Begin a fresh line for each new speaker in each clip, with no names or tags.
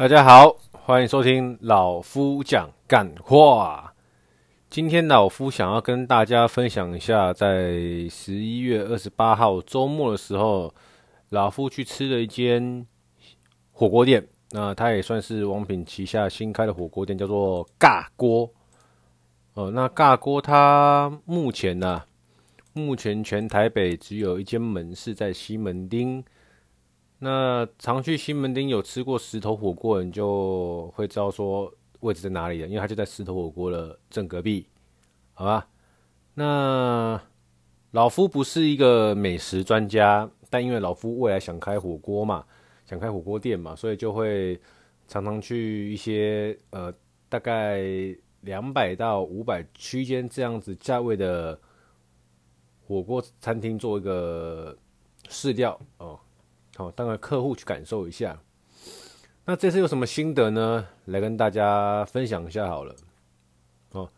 大家好，欢迎收听老夫讲干话。今天老夫想要跟大家分享一下，在十一月二十八号周末的时候，老夫去吃了一间火锅店。那它也算是王品旗下新开的火锅店，叫做尬锅。哦，那尬锅它目前呢、目前全台北只有一间门市在西门町。那常去西门町有吃过石头火锅的人就会知道说位置在哪里了，因为它就在石头火锅的正隔壁，好吧？那老夫不是一个美食专家，但因为老夫未来想开火锅嘛，想开火锅店嘛，所以就会常常去一些呃大概两百到五百区间这样子价位的火锅餐厅做一个试调哦。好，当然客户去感受一下。那这次有什么心得呢？来跟大家分享一下好了。哦，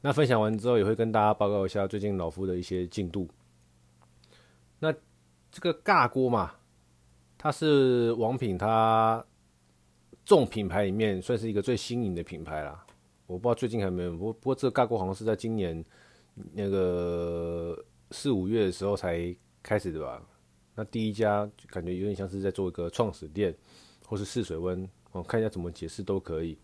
那分享完之后，也会跟大家报告一下最近老夫的一些进度。那这个尬锅嘛，它是王品它众品牌里面算是一个最新颖的品牌啦。我不知道最近还没有，不过不过这个尬锅好像是在今年那个四五月的时候才开始的吧。那第一家就感觉有点像是在做一个创始店，或是试水温，我看一下怎么解释都可以。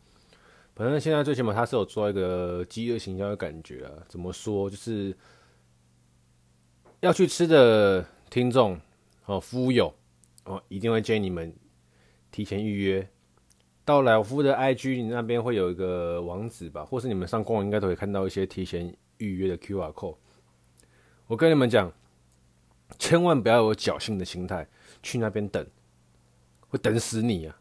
反正现在最起码它是有做一个饥饿营销的感觉啊。怎么说？就是要去吃的听众哦，夫友哦，一定会建议你们提前预约。到老夫的 IG，你那边会有一个网址吧，或是你们上官网应该都可以看到一些提前预约的 QR code。我跟你们讲。千万不要有侥幸的心态去那边等，会等死你啊！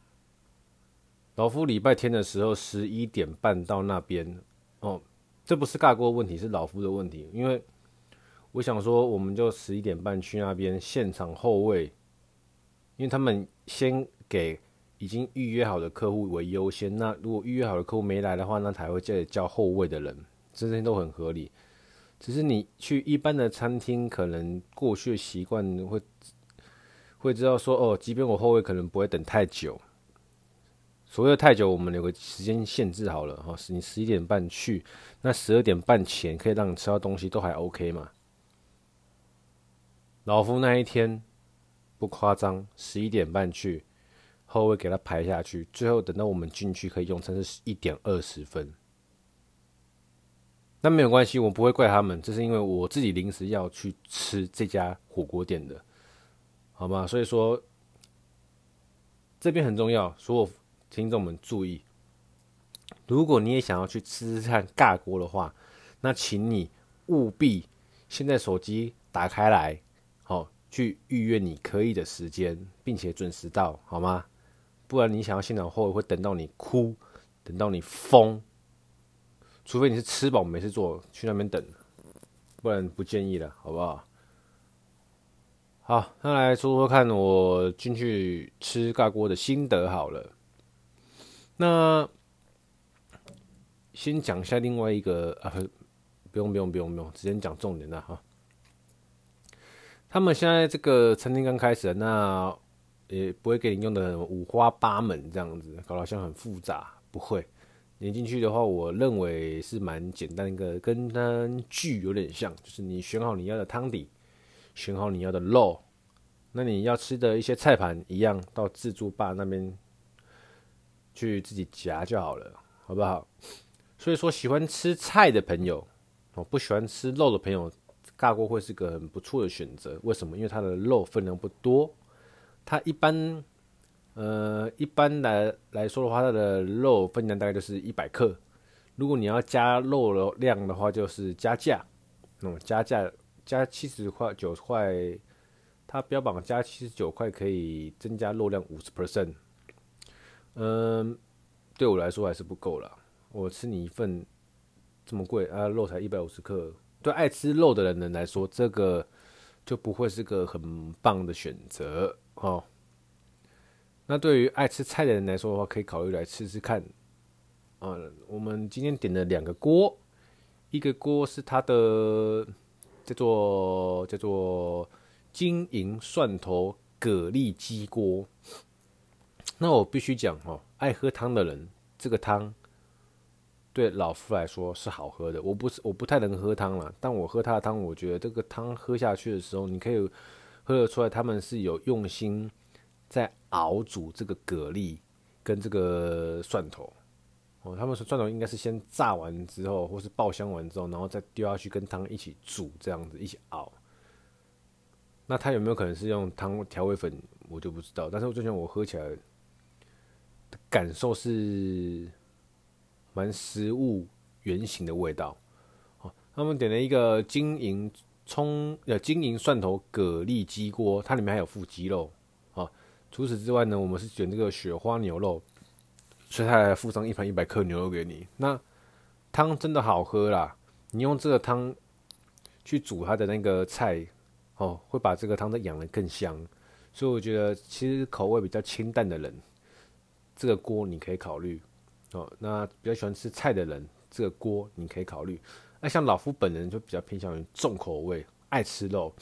老夫礼拜天的时候十一点半到那边哦，这不是尬锅问题，是老夫的问题。因为我想说，我们就十一点半去那边现场候位，因为他们先给已经预约好的客户为优先。那如果预约好的客户没来的话，那才会叫叫后位的人，这些都很合理。只是你去一般的餐厅，可能过去的习惯会会知道说，哦，即便我后位可能不会等太久。所谓的太久，我们有个时间限制好了哈，是你十一点半去，那十二点半前可以让你吃到东西都还 OK 嘛？老夫那一天不夸张，十一点半去，后位给他排下去，最后等到我们进去可以用餐是一点二十分。那没有关系，我不会怪他们，这是因为我自己临时要去吃这家火锅店的，好吗？所以说这边很重要，所有听众们注意，如果你也想要去吃吃看尬锅的话，那请你务必现在手机打开来，好，去预约你可以的时间，并且准时到，好吗？不然你想要现场后会等到你哭，等到你疯。除非你是吃饱没事做，去那边等，不然不建议了，好不好？好，那来说说看我进去吃尬锅的心得好了。那先讲一下另外一个啊，不用不用不用不用，直接讲重点的哈。他们现在这个餐厅刚开始，那也不会给你用的五花八门这样子，搞得好像很复杂，不会。点进去的话，我认为是蛮简单一个，跟餐具有点像，就是你选好你要的汤底，选好你要的肉，那你要吃的一些菜盘一样，到自助吧那边去自己夹就好了，好不好？所以说，喜欢吃菜的朋友，哦，不喜欢吃肉的朋友，大锅会是个很不错的选择。为什么？因为它的肉分量不多，它一般。呃，一般来来说的话，它的肉分量大概就是一百克。如果你要加肉的量的话，就是加价。那么加价加七十块九块，它标榜加七十九块可以增加肉量五十 percent。嗯，对我来说还是不够了。我吃你一份这么贵啊，肉才一百五十克，对爱吃肉的人来说，这个就不会是个很棒的选择哦。那对于爱吃菜的人来说的话，可以考虑来吃吃看。啊，我们今天点了两个锅，一个锅是它的叫做叫做金银蒜头蛤蜊鸡锅。那我必须讲哦，爱喝汤的人，这个汤对老夫来说是好喝的。我不是我不太能喝汤了，但我喝他的汤，我觉得这个汤喝下去的时候，你可以喝得出来，他们是有用心在熬煮这个蛤蜊跟这个蒜头。哦，他们说蒜头应该是先炸完之后，或是爆香完之后，然后再丢下去跟汤一起煮，这样子一起熬。那它有没有可能是用汤调味粉，我就不知道。但是我最近我喝起来的感受是蛮食物原型的味道。哦，他们点了一个金银葱呃金银蒜头蛤蜊鸡锅，它里面还有附鸡肉。除此之外呢，我们是选这个雪花牛肉。所以他还附上一盘一百克牛肉给你，那汤真的好喝啦！你用这个汤去煮它的那个菜，哦，会把这个汤再养得更香。所以我觉得，其实口味比较清淡的人，这个锅你可以考虑哦。那比较喜欢吃菜的人，这个锅你可以考虑。那像老夫本人就比较偏向于重口味，爱吃肉，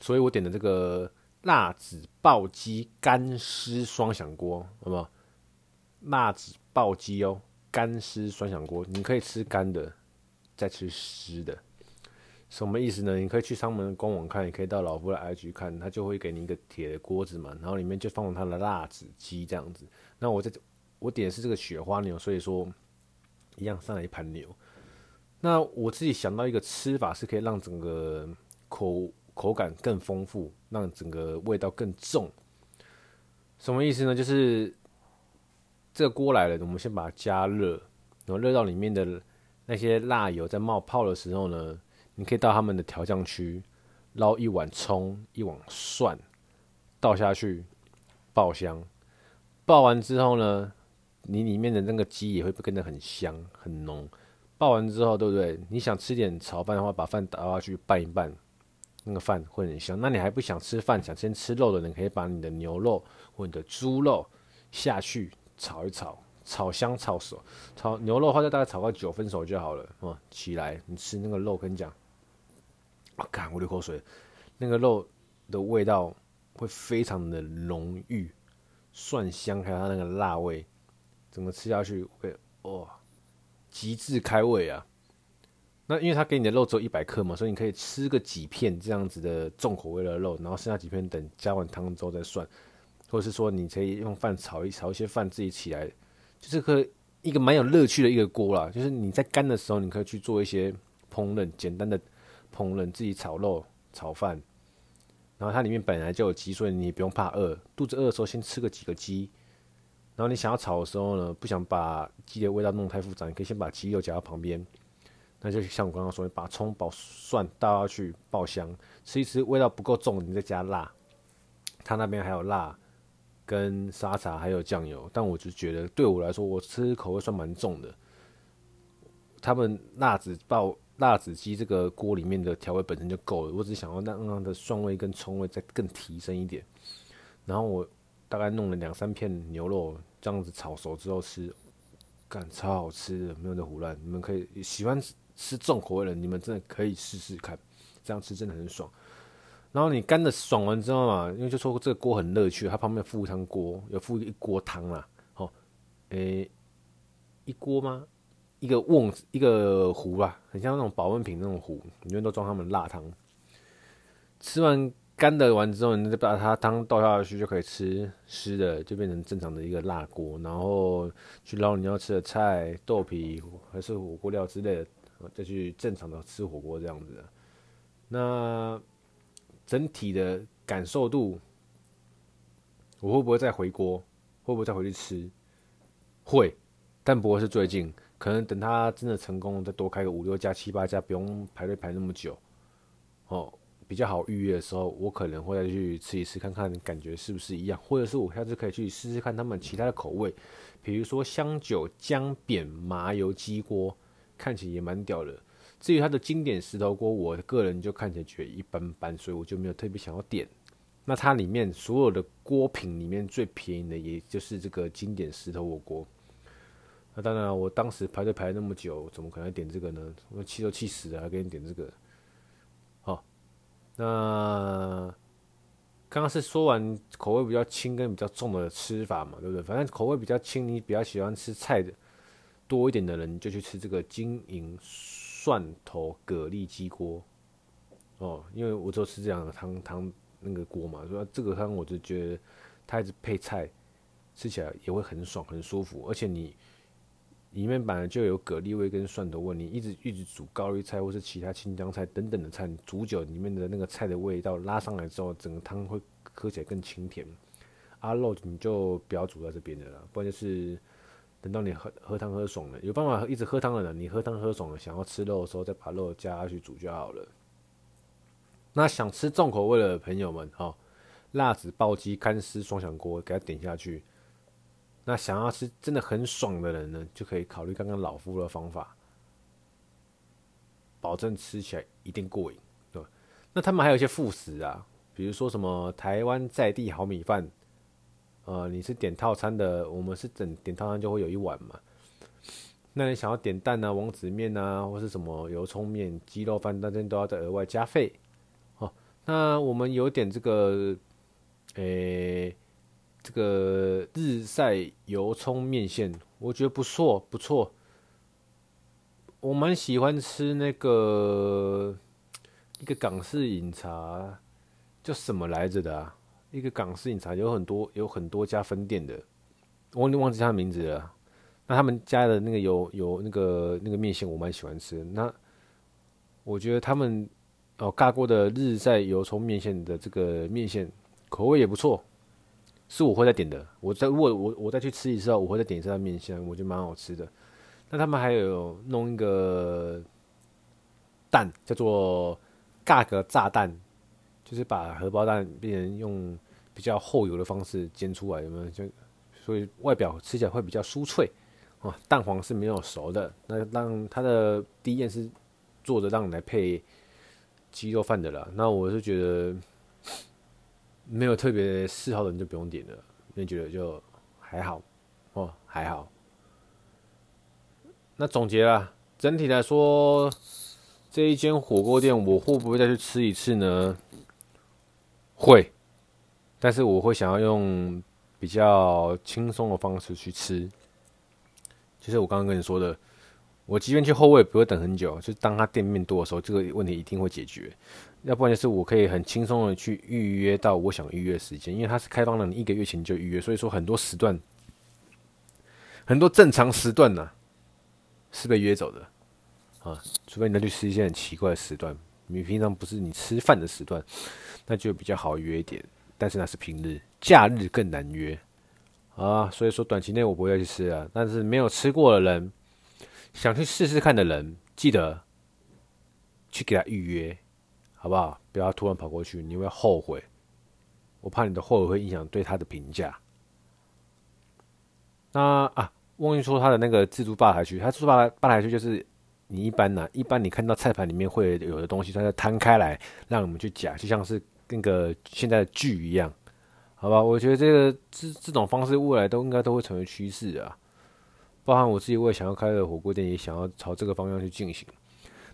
所以我点的这个。辣子爆鸡干湿双响锅，好不好？辣子爆鸡哦，干湿双响锅，你可以吃干的，再吃湿的，什么意思呢？你可以去上门的官网看，也可以到老夫的 IG 看，他就会给你一个铁的锅子嘛，然后里面就放了他的辣子鸡这样子。那我这我点的是这个雪花牛，所以说一样上来一盘牛。那我自己想到一个吃法，是可以让整个口。口感更丰富，让整个味道更重。什么意思呢？就是这个锅来了，我们先把它加热，然后热到里面的那些辣油在冒泡的时候呢，你可以到他们的调酱区捞一碗葱、一碗蒜倒下去爆香。爆完之后呢，你里面的那个鸡也会跟着很香很浓。爆完之后，对不对？你想吃点炒饭的话，把饭倒下去拌一拌。那个饭会很香。那你还不想吃饭，想先吃肉的人，可以把你的牛肉或你的猪肉下去炒一炒，炒香炒熟。炒牛肉的话，就大概炒到九分熟就好了。哦，起来，你吃那个肉，跟你讲，我干，我流口水。那个肉的味道会非常的浓郁，蒜香还有它那个辣味，整个吃下去会哇，极致开胃啊！那因为他给你的肉只有一百克嘛，所以你可以吃个几片这样子的重口味的肉，然后剩下几片等加完汤之后再算，或者是说你可以用饭炒一炒一些饭自己起来，就是个一个蛮有乐趣的一个锅啦。就是你在干的时候，你可以去做一些烹饪，简单的烹饪，自己炒肉、炒饭，然后它里面本来就有鸡，所以你也不用怕饿，肚子饿的时候先吃个几个鸡，然后你想要炒的时候呢，不想把鸡的味道弄太复杂，你可以先把鸡肉夹到旁边。那就像我刚刚说，把葱、把蒜倒下去爆香，吃一吃，味道不够重，你再加辣。他那边还有辣，跟沙茶，还有酱油。但我就觉得，对我来说，我吃口味算蛮重的。他们辣子爆辣子鸡这个锅里面的调味本身就够了，我只想要让让的蒜味跟葱味再更提升一点。然后我大概弄了两三片牛肉，这样子炒熟之后吃，干超好吃的，没有在胡乱。你们可以喜欢。吃重口味的，你们真的可以试试看，这样吃真的很爽。然后你干的爽完之后嘛，因为就说这个锅很乐趣，它旁边附一汤锅，有附一锅汤啦。好，诶，一锅吗？一个瓮，一个壶吧，很像那种保温瓶那种壶，里面都装他们辣汤。吃完干的完之后，你就把它汤倒下去就可以吃湿的，就变成正常的一个辣锅。然后去捞你要吃的菜、豆皮还是火锅料之类的。再去正常的吃火锅这样子的，那整体的感受度，我会不会再回锅？会不会再回去吃？会，但不会是最近，可能等他真的成功，再多开个五六家、七八家，不用排队排那么久，哦，比较好预约的时候，我可能会再去吃一次，看看感觉是不是一样，或者是我下次可以去试试看他们其他的口味，比如说香酒姜扁麻油鸡锅。看起来也蛮屌的。至于它的经典石头锅，我个人就看起来觉得一般般，所以我就没有特别想要点。那它里面所有的锅品里面最便宜的，也就是这个经典石头火锅。那当然，我当时排队排那么久，怎么可能点这个呢？我气都气死了，还给你点这个。好，那刚刚是说完口味比较轻跟比较重的吃法嘛，对不对？反正口味比较轻，你比较喜欢吃菜的多一点的人，就去吃这个金银蒜头蛤蜊鸡锅哦。因为我就吃这样的汤汤那个锅嘛，所以这个汤我就觉得它一直配菜，吃起来也会很爽很舒服，而且你。里面本来就有蛤蜊味跟蒜头味，你一直一直煮高丽菜或是其他青江菜等等的菜，煮久里面的那个菜的味道拉上来之后，整个汤会喝起来更清甜。啊，肉你就不要煮在这边的了，不然就是等到你喝喝汤喝爽了，有办法一直喝汤的人，你喝汤喝爽了，想要吃肉的时候再把肉加下去煮就好了。那想吃重口味的朋友们，哈，辣子爆鸡干丝双响锅给它点下去。那想要吃真的很爽的人呢，就可以考虑刚刚老夫的方法，保证吃起来一定过瘾，对吧。那他们还有一些副食啊，比如说什么台湾在地好米饭，呃，你是点套餐的，我们是整点套餐就会有一碗嘛。那你想要点蛋啊、王子面啊，或是什么油葱面、鸡肉饭，那这都要再额外加费。哦，那我们有点这个，诶、这个日晒油葱面线，我觉得不错不错。我蛮喜欢吃那个一个港式饮茶，叫什么来着的啊？一个港式饮茶有很多有很多家分店的，我忘记他名字了。那他们家的那个有有那个那个面线，我蛮喜欢吃。那我觉得他们哦，尬锅的日晒油葱面线的这个面线口味也不错。是我会再点的，我再如果我我再去吃一次，我会再点一次它面线，我觉得蛮好吃的。那他们还有弄一个蛋，叫做尬格炸弹，就是把荷包蛋变成用比较厚油的方式煎出来，有没有？就所以外表吃起来会比较酥脆啊，蛋黄是没有熟的。那让它的第一件是做的让你来配鸡肉饭的啦。那我是觉得。没有特别嗜好的人就不用点了，那觉得就还好哦，还好。那总结啦，整体来说，这一间火锅店我会不会再去吃一次呢？会，但是我会想要用比较轻松的方式去吃。其实我刚刚跟你说的，我即便去后位不会等很久，就当他店面多的时候，这个问题一定会解决。要不然就是我可以很轻松的去预约到我想预约时间，因为它是开放了，你一个月前就预约，所以说很多时段，很多正常时段呢、是被约走的啊，除非你要去吃一些很奇怪的时段，你平常不是你吃饭的时段，那就比较好约一点，但是那是平日，假日更难约啊，所以说短期内我不会去吃啊，但是没有吃过的人，想去试试看的人，记得去给他预约。好不好？不要突然跑过去，你会后悔。我怕你的后悔会影响对他的评价。那啊，忘记说他的那个自助吧台区，他自助吧吧台区就是你一般呢、一般你看到菜盘里面会有的东西，它就摊开来让我们去夹，就像是那个现在的剧一样，好吧？我觉得这个这这种方式未来都应该都会成为趋势啊。包含我自己，我也想要开个火锅店，也想要朝这个方向去进行。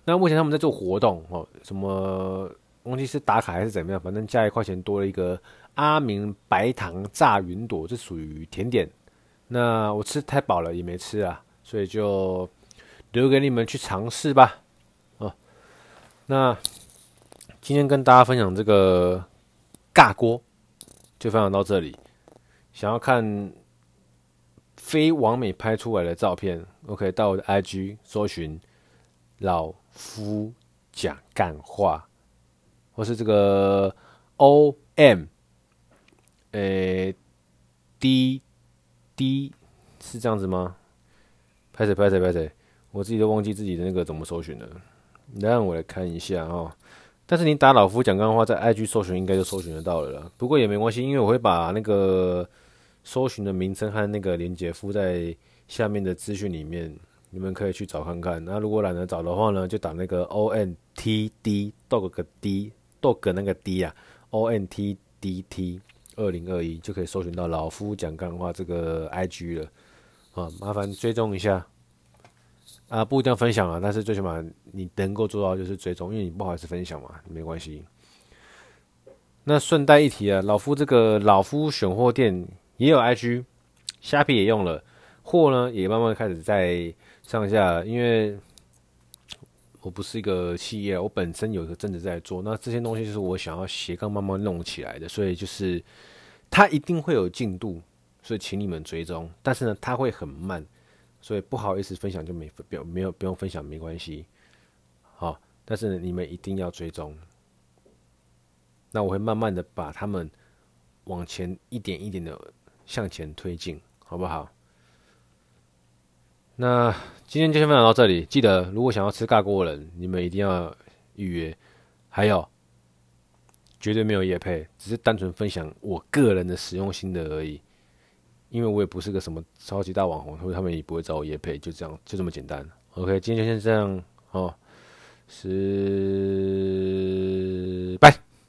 那目前他们在做活动哦，什么忘记是打卡还是怎么样，反正加一块钱多了一个阿明白糖炸云朵，这属于甜点。那我吃太饱了也没吃啊，所以就留给你们去尝试吧。哦，那今天跟大家分享这个尬锅就分享到这里。想要看非完美拍出来的照片，OK，到我的 IG 搜寻老夫讲干话，或是这个 O M，诶，D D 是这样子吗？拍谁拍谁拍谁，我自己都忘记自己的那个怎么搜寻了。让我来看一下哦。但是你打老夫讲干话，在 IG 搜寻应该就搜寻得到了啦。不过也没关系，因为我会把那个搜寻的名称和那个链接附在下面的资讯里面。你们可以去找看看。那如果懒得找的话呢，就打那个 O N T D dog 个 D dog 那个 D 啊，O N T D T 二零二一就可以搜寻到老夫讲干话这个 I G 了。啊，麻烦追踪一下啊，不一定要分享啊，但是最起码你能够做到就是追踪，因为你不好意思分享嘛，没关系。那顺带一提啊，老夫这个老夫选货店也有 IG，虾皮也用了，货呢也慢慢开始在上架，因为。我不是一个企业，我本身有一个正职在做，那这些东西就是我想要斜杠慢慢弄起来的，所以就是它一定会有进度，所以请你们追踪。但是呢，它会很慢，所以不好意思分享就没不用没有不用分享没关系。好，但是，你们一定要追踪。那我会慢慢的把他们往前一点一点的向前推进，好不好？那今天就先分享到这里。记得，如果想要吃尬锅的人，你们一定要预约。还有，绝对没有夜配，只是单纯分享我个人的使用心得而已。因为我也不是个什么超级大网红，所以他们也不会找我夜配，就这样，就这么简单。OK，今天就先这样哦，是，拜。